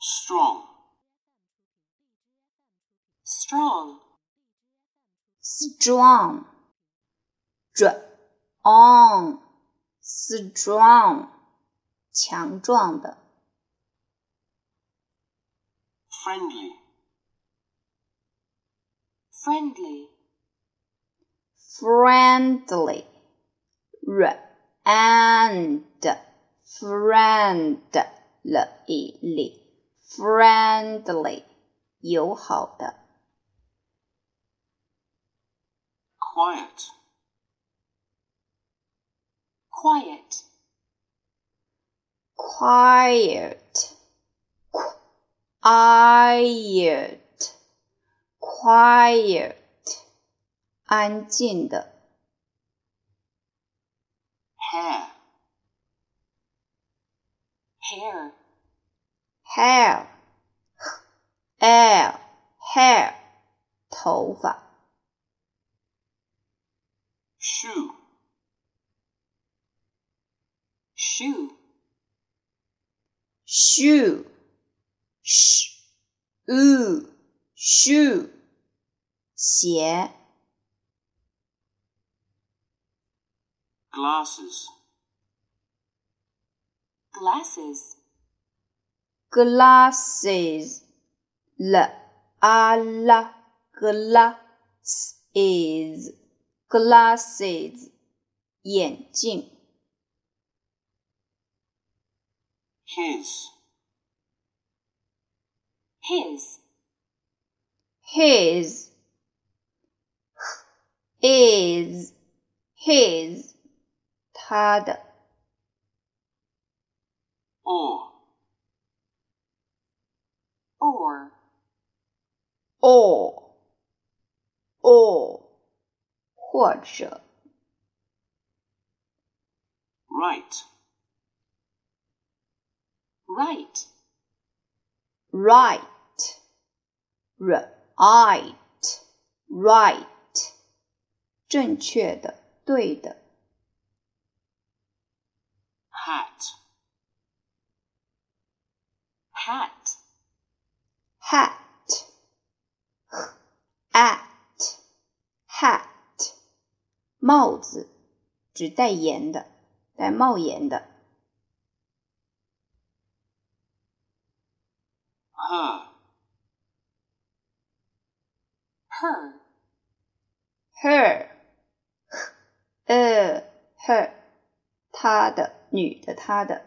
strong, strong, strong, strong, strong，强壮的。 friendly, friendly, friendly, and friendly, friendly，友好的。 quiet, quiet, quiet, quiet, quiet，安静的。 hair, hair, hair, hair, hair，头发。 shoe, shoe, shoe, shoe, shoe，鞋。 glasses, glasses, glasses, l a l glasses, glasses，眼镜。 his, his, his, is, his，他的。 or, or, or，或者。 right, right, right, right, right，正确的，对的。 hat, hat, hat, 帽子，指戴檐的，戴帽檐的。her, her, her, uh, her，她的，女的，她的。